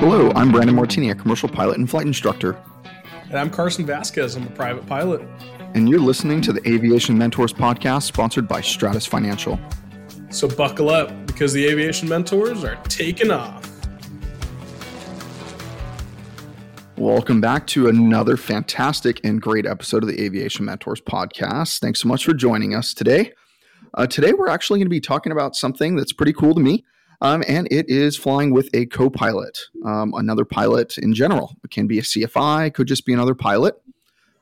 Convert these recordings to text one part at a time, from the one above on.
Hello, I'm Brandon Martini, a commercial pilot and flight instructor. And I'm Carson Vasquez. I'm a private pilot. And you're listening to the Aviation Mentors podcast sponsored by Stratus Financial. So buckle up because the Aviation Mentors are taking off. Welcome back to another fantastic and great episode of the Aviation Mentors podcast. Thanks so much for joining us today. Uh, today, we're actually going to be talking about something that's pretty cool to me, um, and it is flying with a co pilot, um, another pilot in general. It can be a CFI, could just be another pilot.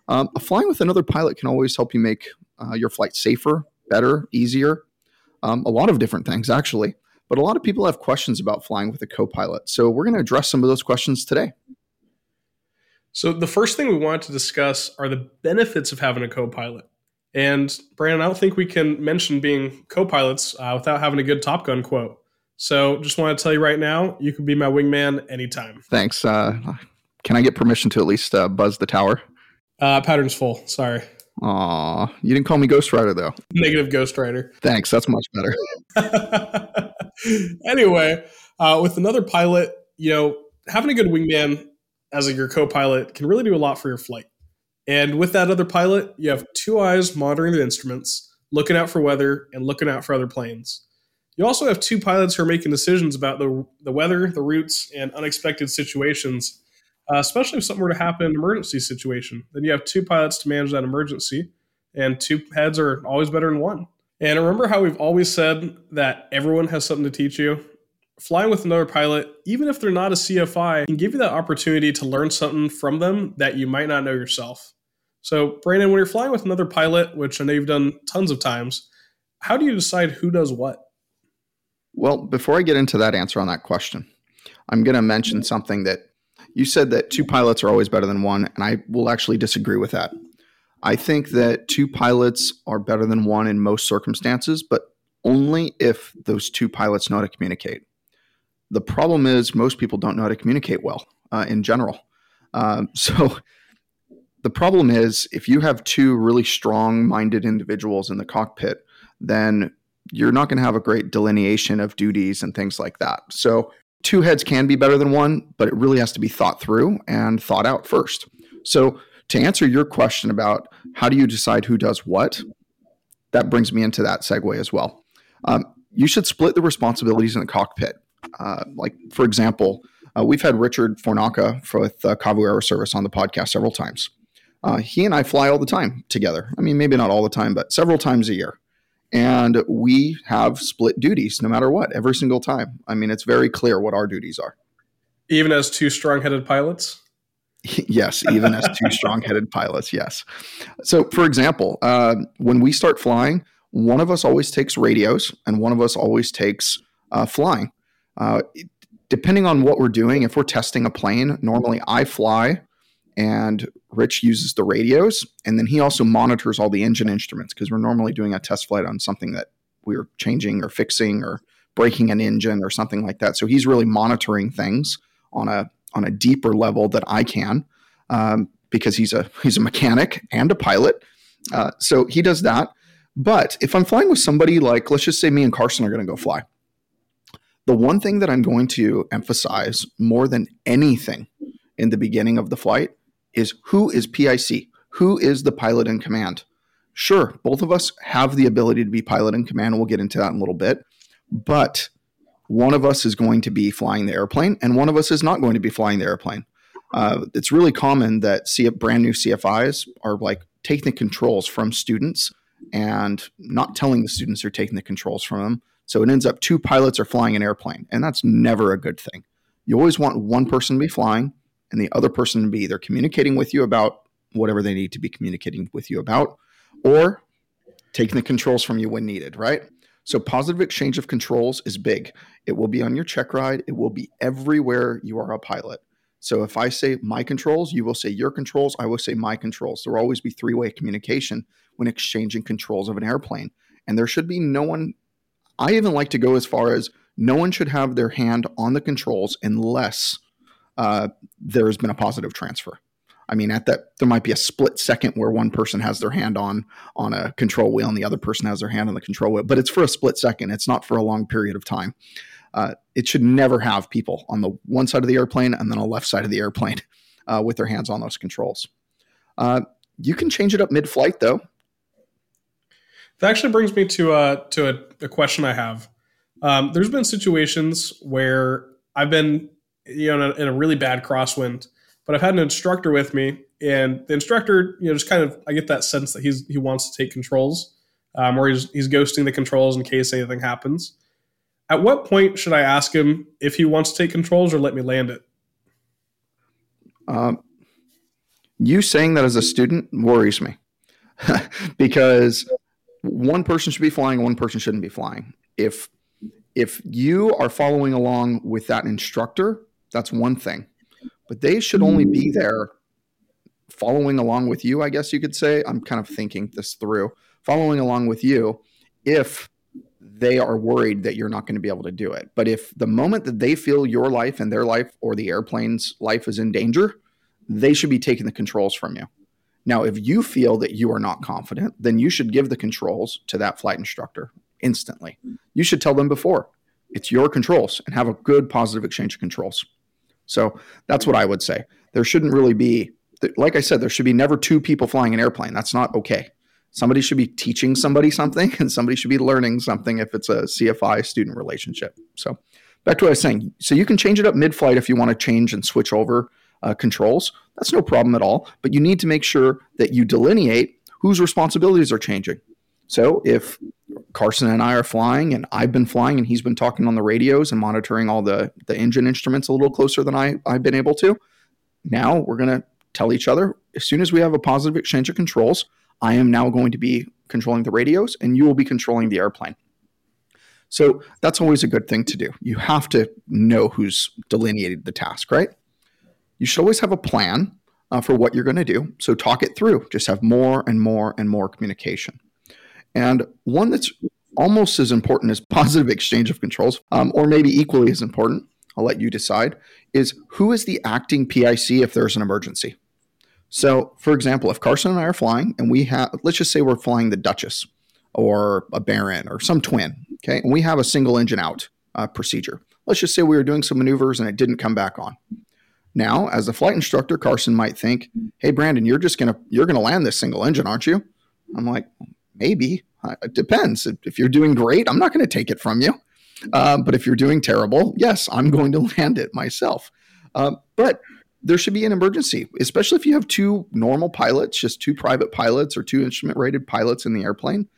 Um, flying with another pilot can always help you make uh, your flight safer, better, easier, um, a lot of different things, actually. But a lot of people have questions about flying with a co pilot. So, we're going to address some of those questions today. So, the first thing we want to discuss are the benefits of having a co pilot. And Brandon, I don't think we can mention being co-pilots uh, without having a good Top Gun quote. So just want to tell you right now, you can be my wingman anytime. Thanks. Uh, can I get permission to at least uh, buzz the tower? Uh, pattern's full. Sorry. Aw, you didn't call me Ghost Rider though. Negative Ghost Rider. Thanks. That's much better. anyway, uh, with another pilot, you know, having a good wingman as a, your co-pilot can really do a lot for your flight. And with that other pilot, you have two eyes monitoring the instruments, looking out for weather, and looking out for other planes. You also have two pilots who are making decisions about the, the weather, the routes, and unexpected situations, uh, especially if something were to happen in an emergency situation. Then you have two pilots to manage that emergency, and two heads are always better than one. And remember how we've always said that everyone has something to teach you? Flying with another pilot, even if they're not a CFI, can give you that opportunity to learn something from them that you might not know yourself. So, Brandon, when you're flying with another pilot, which I know you've done tons of times, how do you decide who does what? Well, before I get into that answer on that question, I'm going to mention something that you said that two pilots are always better than one, and I will actually disagree with that. I think that two pilots are better than one in most circumstances, but only if those two pilots know how to communicate. The problem is most people don't know how to communicate well uh, in general. Um, so the problem is if you have two really strong minded individuals in the cockpit, then you're not going to have a great delineation of duties and things like that. So, two heads can be better than one, but it really has to be thought through and thought out first. So, to answer your question about how do you decide who does what, that brings me into that segue as well. Um, you should split the responsibilities in the cockpit. Uh, like, for example, uh, we've had Richard Fornaca with uh, Kavu Aero Service on the podcast several times. Uh, he and I fly all the time together. I mean, maybe not all the time, but several times a year. And we have split duties no matter what, every single time. I mean, it's very clear what our duties are. Even as two strong headed pilots? yes, even as two strong headed pilots, yes. So, for example, uh, when we start flying, one of us always takes radios and one of us always takes uh, flying. Uh, depending on what we're doing, if we're testing a plane, normally I fly and Rich uses the radios, and then he also monitors all the engine instruments because we're normally doing a test flight on something that we're changing or fixing or breaking an engine or something like that. So he's really monitoring things on a on a deeper level that I can um, because he's a he's a mechanic and a pilot. Uh, so he does that. But if I'm flying with somebody like let's just say me and Carson are going to go fly, the one thing that I'm going to emphasize more than anything in the beginning of the flight is who is PIC? Who is the pilot in command? Sure, both of us have the ability to be pilot in command. We'll get into that in a little bit. But one of us is going to be flying the airplane, and one of us is not going to be flying the airplane. Uh, it's really common that see brand new CFIs are like taking the controls from students and not telling the students they're taking the controls from them. So it ends up two pilots are flying an airplane, and that's never a good thing. You always want one person to be flying and the other person to be either communicating with you about whatever they need to be communicating with you about or taking the controls from you when needed, right? So, positive exchange of controls is big. It will be on your check ride, it will be everywhere you are a pilot. So, if I say my controls, you will say your controls, I will say my controls. There will always be three way communication when exchanging controls of an airplane. And there should be no one, I even like to go as far as no one should have their hand on the controls unless uh, there's been a positive transfer. I mean, at that there might be a split second where one person has their hand on on a control wheel and the other person has their hand on the control wheel, but it's for a split second. It's not for a long period of time. Uh, it should never have people on the one side of the airplane and then a left side of the airplane uh, with their hands on those controls. Uh, you can change it up mid-flight though. That actually brings me to uh, to a, a question I have. Um, there's been situations where I've been you know in a, in a really bad crosswind, but I've had an instructor with me, and the instructor you know just kind of I get that sense that he's he wants to take controls, um, or he's he's ghosting the controls in case anything happens. At what point should I ask him if he wants to take controls or let me land it? Um, you saying that as a student worries me because one person should be flying, one person shouldn't be flying. If if you are following along with that instructor, that's one thing. But they should only be mm. there following along with you, I guess you could say. I'm kind of thinking this through. Following along with you if they are worried that you're not going to be able to do it. But if the moment that they feel your life and their life or the airplane's life is in danger, they should be taking the controls from you. Now, if you feel that you are not confident, then you should give the controls to that flight instructor instantly. You should tell them before it's your controls and have a good positive exchange of controls. So that's what I would say. There shouldn't really be, like I said, there should be never two people flying an airplane. That's not okay. Somebody should be teaching somebody something and somebody should be learning something if it's a CFI student relationship. So back to what I was saying. So you can change it up mid flight if you want to change and switch over uh, controls. That's no problem at all. But you need to make sure that you delineate whose responsibilities are changing. So if Carson and I are flying and I've been flying and he's been talking on the radios and monitoring all the, the engine instruments a little closer than I, I've been able to, now we're going to tell each other as soon as we have a positive exchange of controls, I am now going to be controlling the radios and you will be controlling the airplane. So that's always a good thing to do. You have to know who's delineated the task, right? You should always have a plan uh, for what you're going to do. So talk it through. Just have more and more and more communication. And one that's almost as important as positive exchange of controls, um, or maybe equally as important, I'll let you decide, is who is the acting PIC if there's an emergency? So, for example, if Carson and I are flying and we have, let's just say we're flying the Duchess or a Baron or some twin, okay, and we have a single engine out uh, procedure. Let's just say we were doing some maneuvers and it didn't come back on. Now, as a flight instructor, Carson might think, "Hey, Brandon, you're just gonna you're gonna land this single engine, aren't you?" I'm like, maybe. It depends. If you're doing great, I'm not going to take it from you. Uh, but if you're doing terrible, yes, I'm going to land it myself. Uh, but there should be an emergency, especially if you have two normal pilots, just two private pilots or two instrument rated pilots in the airplane.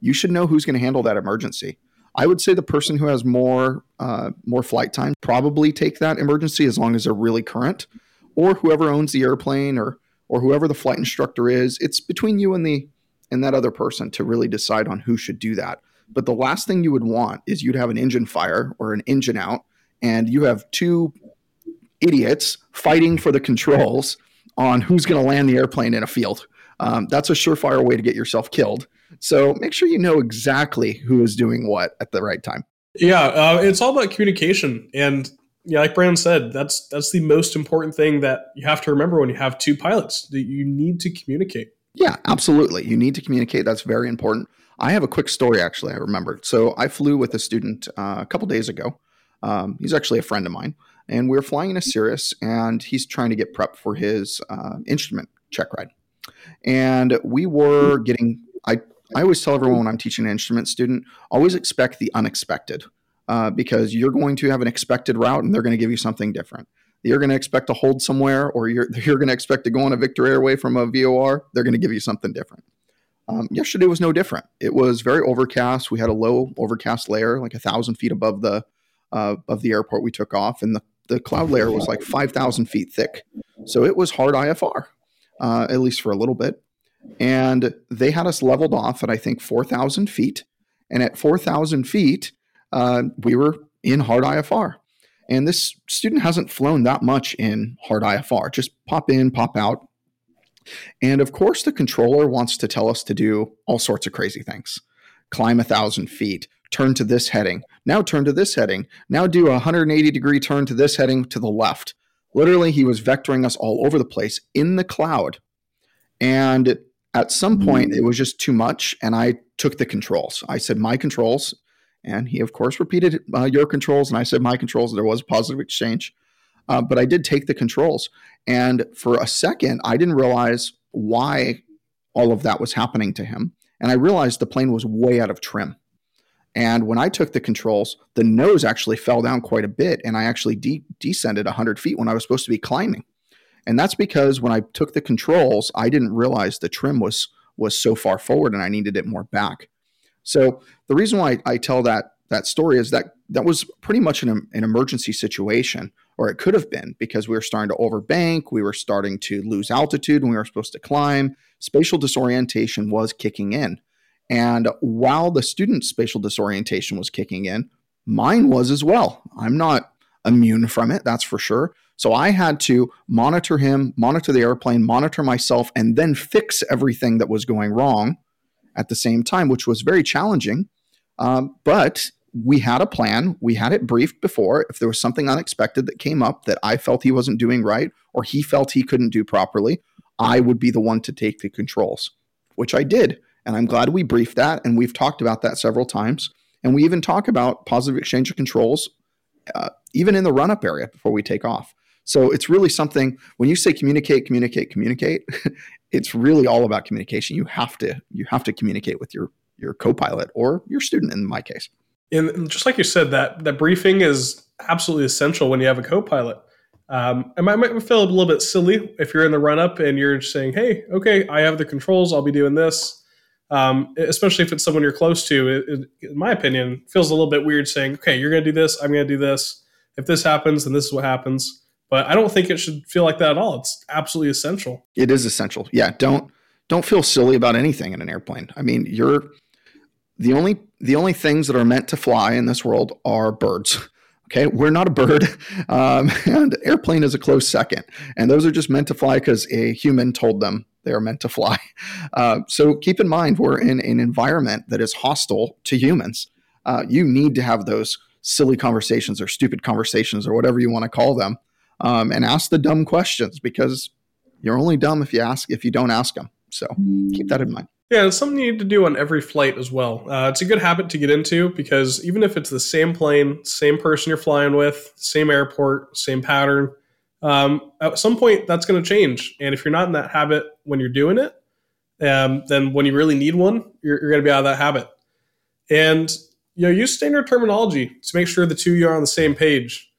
You should know who's going to handle that emergency. I would say the person who has more uh, more flight time probably take that emergency as long as they're really current, or whoever owns the airplane or or whoever the flight instructor is. It's between you and the and that other person to really decide on who should do that. But the last thing you would want is you'd have an engine fire or an engine out, and you have two idiots fighting for the controls on who's going to land the airplane in a field. Um, that's a surefire way to get yourself killed. So make sure you know exactly who is doing what at the right time. Yeah, uh, it's all about communication, and yeah, like Brandon said, that's that's the most important thing that you have to remember when you have two pilots. That you need to communicate. Yeah, absolutely. You need to communicate. That's very important. I have a quick story actually. I remembered. So I flew with a student uh, a couple days ago. Um, he's actually a friend of mine, and we were flying in a Cirrus, and he's trying to get prep for his uh, instrument check ride. And we were getting. I I always tell everyone when I'm teaching an instrument student, always expect the unexpected, uh, because you're going to have an expected route, and they're going to give you something different you're going to expect to hold somewhere or you're, you're going to expect to go on a Victor Airway from a VOR, they're going to give you something different. Um, yesterday was no different. It was very overcast. We had a low overcast layer, like a thousand feet above the uh, of the airport we took off, and the, the cloud layer was like five thousand feet thick. So it was hard IFR, uh, at least for a little bit. And they had us leveled off at I think four thousand feet, and at four thousand feet, uh, we were in hard IFR. And this student hasn't flown that much in hard IFR, just pop in, pop out. And of course, the controller wants to tell us to do all sorts of crazy things climb a thousand feet, turn to this heading, now turn to this heading, now do a 180 degree turn to this heading to the left. Literally, he was vectoring us all over the place in the cloud. And at some point, hmm. it was just too much. And I took the controls. I said, My controls And he, of course, repeated uh, your controls, and I said my controls. There was a positive exchange. Uh, but I did take the controls. And for a second, I didn't realize why all of that was happening to him. And I realized the plane was way out of trim. And when I took the controls, the nose actually fell down quite a bit, and I actually de- descended 100 feet when I was supposed to be climbing. And that's because when I took the controls, I didn't realize the trim was was so far forward, and I needed it more back. So the reason why I tell that that story is that that was pretty much an, an emergency situation, or it could have been because we were starting to overbank, we were starting to lose altitude, and we were supposed to climb. Spatial disorientation was kicking in. And while the student's spatial disorientation was kicking in, mine was as well. I'm not immune from it, that's for sure. So I had to monitor him, monitor the airplane, monitor myself, and then fix everything that was going wrong at the same time, which was very challenging. Um, but we had a plan. We had it briefed before. If there was something unexpected that came up that I felt he wasn't doing right or he felt he couldn't do properly, I would be the one to take the controls, which I did. And I'm glad we briefed that. And we've talked about that several times. And we even talk about positive exchange of controls, uh, even in the run up area before we take off. So it's really something when you say communicate, communicate, communicate, it's really all about communication. You have to you have to communicate with your your co-pilot or your student in my case. And just like you said, that that briefing is absolutely essential when you have a co-pilot. Um, might, might feel a little bit silly if you're in the run up and you're saying, "Hey, okay, I have the controls. I'll be doing this." um, especially if it's someone you're close to. It, it, in my opinion, feels a little bit weird saying, "Okay, you're going to do this. I'm going to do this. If this happens, then this is what happens." But I don't think it should feel like that at all. It's absolutely essential. It is essential. Yeah, don't don't feel silly about anything in an airplane. I mean, you're the only the only things that are meant to fly in this world are birds. Okay, we're not a bird, um, and airplane is a close second. And those are just meant to fly because a human told them they are meant to fly. Uh, so keep in mind, we're in an environment that is hostile to humans. Uh, you need to have those silly conversations or stupid conversations or whatever you want to call them, um, and ask the dumb questions because you're only dumb if you ask if you don't ask them. So keep that in mind. Yeah, it's something you need to do on every flight as well. Uh, it's a good habit to get into because even if it's the same plane, same person you're flying with, same airport, same pattern, um, at some point that's going to change. And if you're not in that habit when you're doing it, um, then when you really need one, you're, you're going to be out of that habit. And you know, use standard terminology to make sure the two you are on the same page.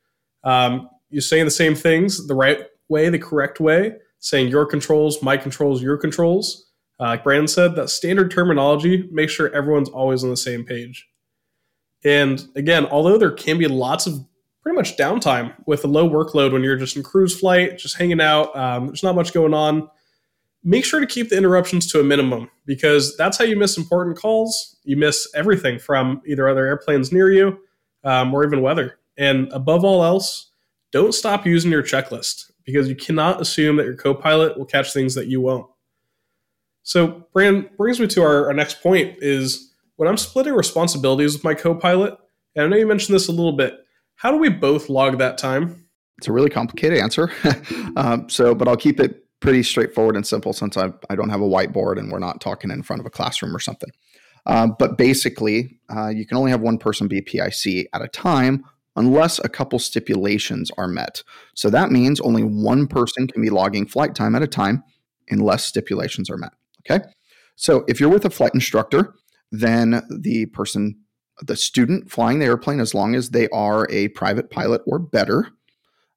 Um, you're saying the same things the right way, the correct way, saying your controls, my controls, your controls. Uh, like Brandon said, that standard terminology makes sure everyone's always on the same page. And again, although there can be lots of pretty much downtime with a low workload when you're just in cruise flight, just hanging out. Um, there's not much going on. Make sure to keep the interruptions to a minimum because that's how you miss important calls. You miss everything from either other airplanes near you um, or even weather. And above all else, don't stop using your checklist because you cannot assume that your co pilot will catch things that you won't. So, Brand brings me to our, our next point is when I'm splitting responsibilities with my co pilot, and I know you mentioned this a little bit, how do we both log that time? It's a really complicated answer. um, so, but I'll keep it pretty straightforward and simple since I, I don't have a whiteboard and we're not talking in front of a classroom or something. Uh, but basically, uh, you can only have one person be PIC at a time unless a couple stipulations are met. So that means only one person can be logging flight time at a time unless stipulations are met. Okay. So if you're with a flight instructor, then the person the student flying the airplane, as long as they are a private pilot or better,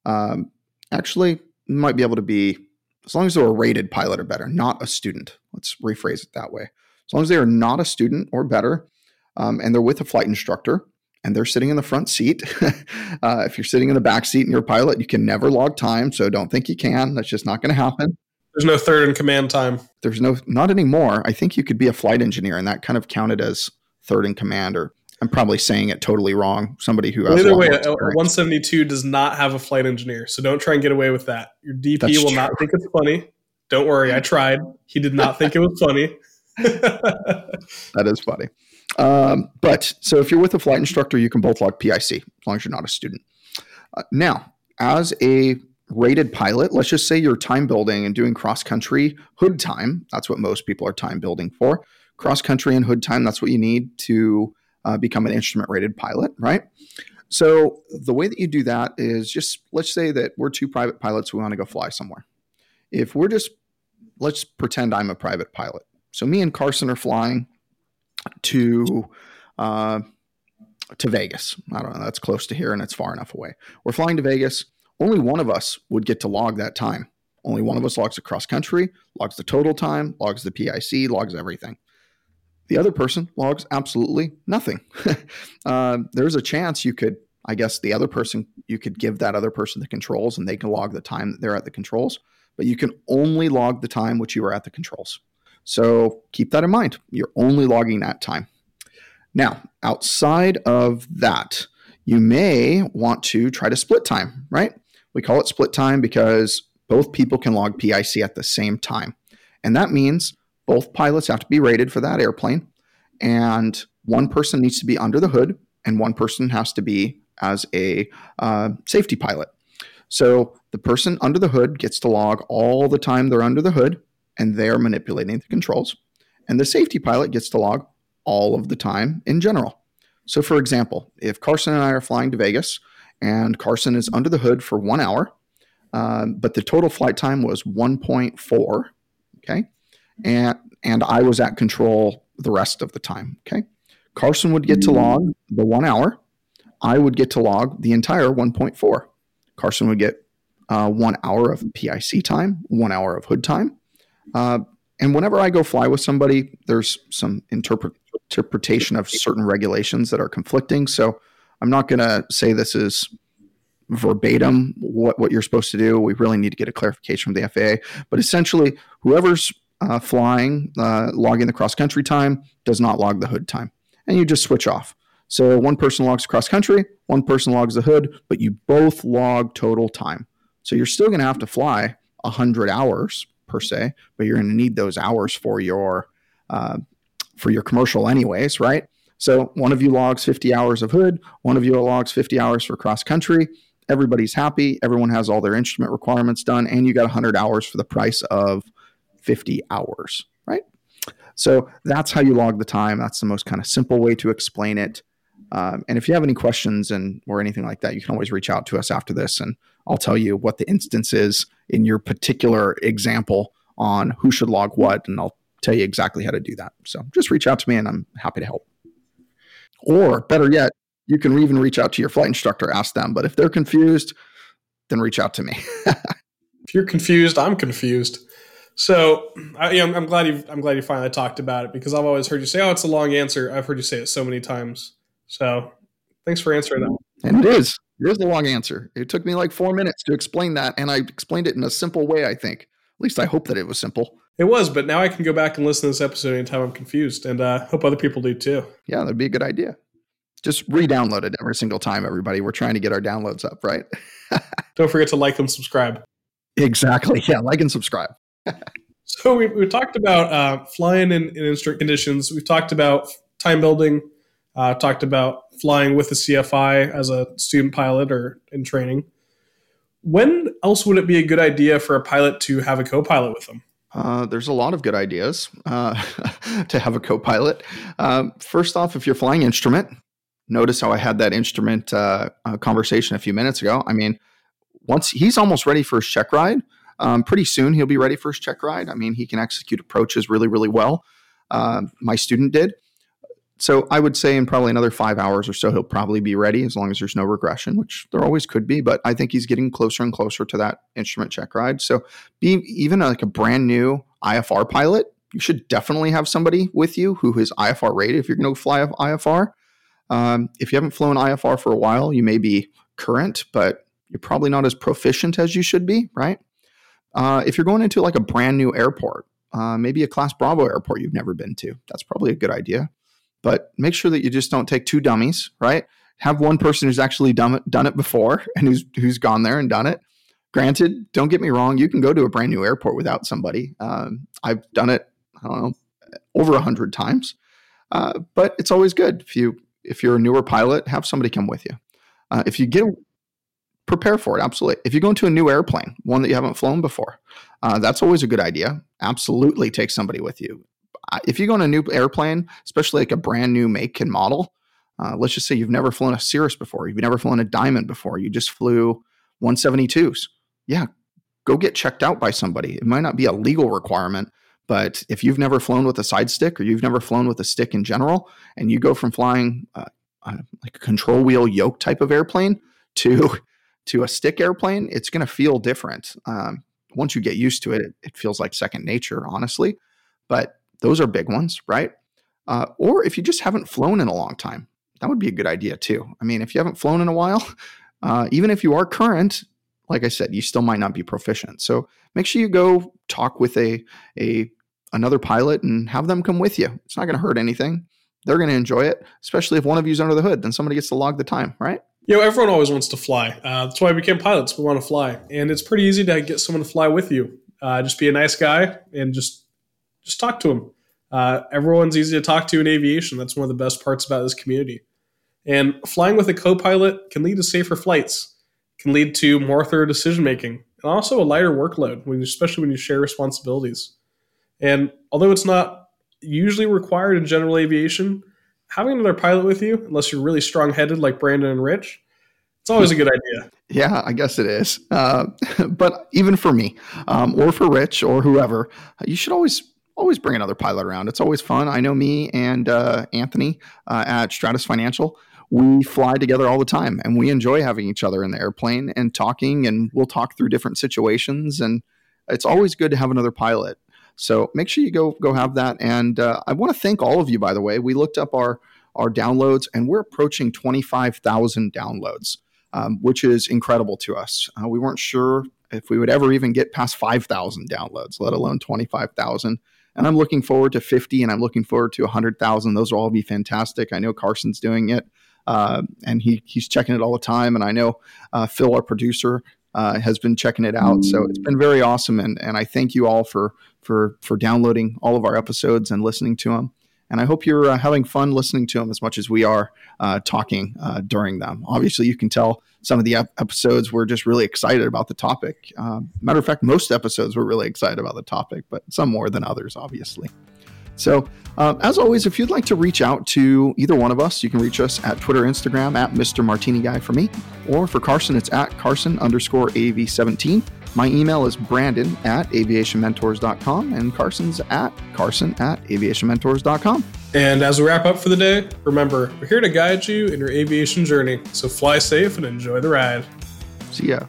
um, actually might be able to be, as long as they're a rated pilot or better, not a student. Let's rephrase it that way. As long as they are not a student or better, um, and they're with a flight instructor, and they're sitting in the front seat. uh, if you're sitting in the back seat and you're a pilot, you can never log time. So don't think you can. That's just not going to happen. There's no third in command time. There's no, not anymore. I think you could be a flight engineer, and that kind of counted as third in command or I'm probably saying it totally wrong. Somebody who has either way, a, 172 does not have a flight engineer, so don't try and get away with that. Your DP That's will true. not think it's funny. Don't worry, I tried. He did not think it was funny. that is funny. Um, but so if you're with a flight instructor, you can both log PIC as long as you're not a student. Uh, now, as a rated pilot, let's just say you're time building and doing cross country hood time. That's what most people are time building for. Cross country and hood time, that's what you need to uh, become an instrument rated pilot, right? So the way that you do that is just let's say that we're two private pilots, we want to go fly somewhere. If we're just let's pretend I'm a private pilot. So me and Carson are flying to uh, to Vegas. I don't know, that's close to here and it's far enough away. We're flying to Vegas. Only one of us would get to log that time. Only one of us logs the cross country, logs the total time, logs the PIC, logs everything. The other person logs absolutely nothing. uh, there's a chance you could, I guess, the other person, you could give that other person the controls and they can log the time that they're at the controls, but you can only log the time which you are at the controls. So keep that in mind. You're only logging that time. Now, outside of that, you may want to try to split time, right? We call it split time because both people can log PIC at the same time. And that means both pilots have to be rated for that airplane, and one person needs to be under the hood, and one person has to be as a uh, safety pilot. So the person under the hood gets to log all the time they're under the hood, and they're manipulating the controls. And the safety pilot gets to log all of the time in general. So, for example, if Carson and I are flying to Vegas and Carson is under the hood for one hour, um, but the total flight time was 1.4, okay, and and I was at control the rest of the time, okay. Carson would get to log the one hour. I would get to log the entire 1.4. Carson would get uh, one hour of PIC time, one hour of hood time. Uh, and whenever I go fly with somebody, there's some interpret, interpretation of certain regulations that are conflicting. So I'm not going to say this is verbatim what, what you're supposed to do. We really need to get a clarification from the FAA. But essentially, whoever's uh, flying, uh, logging the cross country time, does not log the hood time. And you just switch off. So one person logs cross country, one person logs the hood, but you both log total time. So you're still going to have to fly 100 hours per se, but you're going to need those hours for your uh, for your commercial anyways, right? So one of you logs 50 hours of hood, one of you logs 50 hours for cross country. Everybody's happy. Everyone has all their instrument requirements done, and you got 100 hours for the price of 50 hours, right? So that's how you log the time. That's the most kind of simple way to explain it. Um, and if you have any questions and or anything like that, you can always reach out to us after this, and I'll tell you what the instance is in your particular example on who should log what, and I'll tell you exactly how to do that. So just reach out to me, and I'm happy to help. Or better yet, you can even reach out to your flight instructor, ask them. But if they're confused, then reach out to me. if you're confused, I'm confused. So I, I'm, I'm, glad you I'm glad you finally talked about it because I've always heard you say, "Oh, it's a long answer." I've heard you say it so many times. So thanks for answering that. And it is. It is a long answer. It took me like four minutes to explain that, and I explained it in a simple way. I think. At least I hope that it was simple. It was, but now I can go back and listen to this episode anytime I'm confused, and uh, hope other people do too. Yeah, that'd be a good idea. Just re-download it every single time, everybody. We're trying to get our downloads up, right? Don't forget to like and subscribe. Exactly. Yeah, like and subscribe. so we, we talked about uh, flying in, in instrument conditions. We've talked about time building. Uh, talked about flying with a CFI as a student pilot or in training. When else would it be a good idea for a pilot to have a co-pilot with them? Uh, there's a lot of good ideas uh, to have a co-pilot. Uh, first off, if you're flying instrument, notice how I had that instrument uh, uh, conversation a few minutes ago. I mean, once he's almost ready for his check ride, um, pretty soon he'll be ready for his check ride. I mean, he can execute approaches really, really well. Uh, my student did. So I would say in probably another five hours or so, he'll probably be ready as long as there's no regression, which there always could be. But I think he's getting closer and closer to that instrument check ride. So being even like a brand new IFR pilot, you should definitely have somebody with you who is IFR rated if you're going to fly IFR. Um, if you haven't flown IFR for a while, you may be current, but you're probably not as proficient as you should be, right? Uh, if you're going into like a brand new airport, uh, maybe a Class Bravo airport you've never been to, that's probably a good idea but make sure that you just don't take two dummies, right? Have one person who's actually done it, done it before and who's who's gone there and done it. Granted, don't get me wrong, you can go to a brand new airport without somebody. Um, I've done it, I don't know, over a hundred times, uh, but it's always good if you if you're a newer pilot, have somebody come with you. Uh, if you get prepare for it, absolutely. If you go into a new airplane, one that you haven't flown before, uh, that's always a good idea. Absolutely, take somebody with you if you go on a new airplane, especially like a brand new make and model, Uh, let's just say you've never flown a Cirrus before, you've never flown a Diamond before, you just flew 172s. Yeah, go get checked out by somebody. It might not be a legal requirement, but if you've never flown with a side stick or you've never flown with a stick in general, and you go from flying uh, uh, like a control wheel yoke type of airplane to to a stick airplane, it's going to feel different. Um, once you get used to it, it, it, feels like second nature, honestly. But those are big ones, right? Uh, or if you just haven't flown in a long time, that would be a good idea too. I mean, if you haven't flown in a while, uh, even if you are current, like I said, you still might not be proficient. So make sure you go talk with a a another pilot and have them come with you. It's not going to hurt anything. They're going to enjoy it, especially if one of you's under the hood. Then somebody gets to log the time, right? You know, everyone always wants to fly. Uh, that's why we became pilots. We want to fly, and it's pretty easy to get someone to fly with you. Uh, just be a nice guy and just just talk to them. Uh, everyone's easy to talk to in aviation. That's one of the best parts about this community. And flying with a co-pilot can lead to safer flights, can lead to more thorough decision making, and also a lighter workload, when, especially when you share responsibilities. And although it's not usually required in general aviation, having another pilot with you, unless you're really strong headed like Brandon and Rich, it's always a good idea. Yeah, I guess it is. Uh, but even for me, um, or for Rich, or whoever, you should always always bring another pilot around. It's always fun. I know me and uh, Anthony uh, at Stratus Financial. We fly together all the time, and we enjoy having each other in the airplane and talking. And we'll talk through different situations, and it's always good to have another pilot. So make sure you go go have that. And uh, I want to thank all of you. By the way, we looked up our our downloads, and we're approaching twenty five thousand downloads, um, which is incredible to us. Uh, we weren't sure if we would ever even get past five thousand downloads, let alone twenty five thousand. And I'm looking forward to 50 and I'm looking forward to 100,000. Those will all be fantastic. I know Carson's doing it uh, and he, he's checking it all the time. And I know uh, Phil, our producer, uh, has been checking it out. So it's been very awesome. And, and I thank you all for for for downloading all of our episodes and listening to them. And I hope you're uh, having fun listening to them as much as we are uh, talking uh, during them. Obviously, you can tell some of the ep- episodes we're just really excited about the topic. Um, matter of fact, most episodes we're really excited about the topic, but some more than others, obviously. So, uh, as always, if you'd like to reach out to either one of us, you can reach us at Twitter, Instagram at Mr. Martini Guy for me, or for Carson, it's at Carson underscore AV17. My email is brandon at aviationmentors.com and Carson's at carson at aviationmentors.com. And as we wrap up for the day, remember, we're here to guide you in your aviation journey. So fly safe and enjoy the ride. See ya.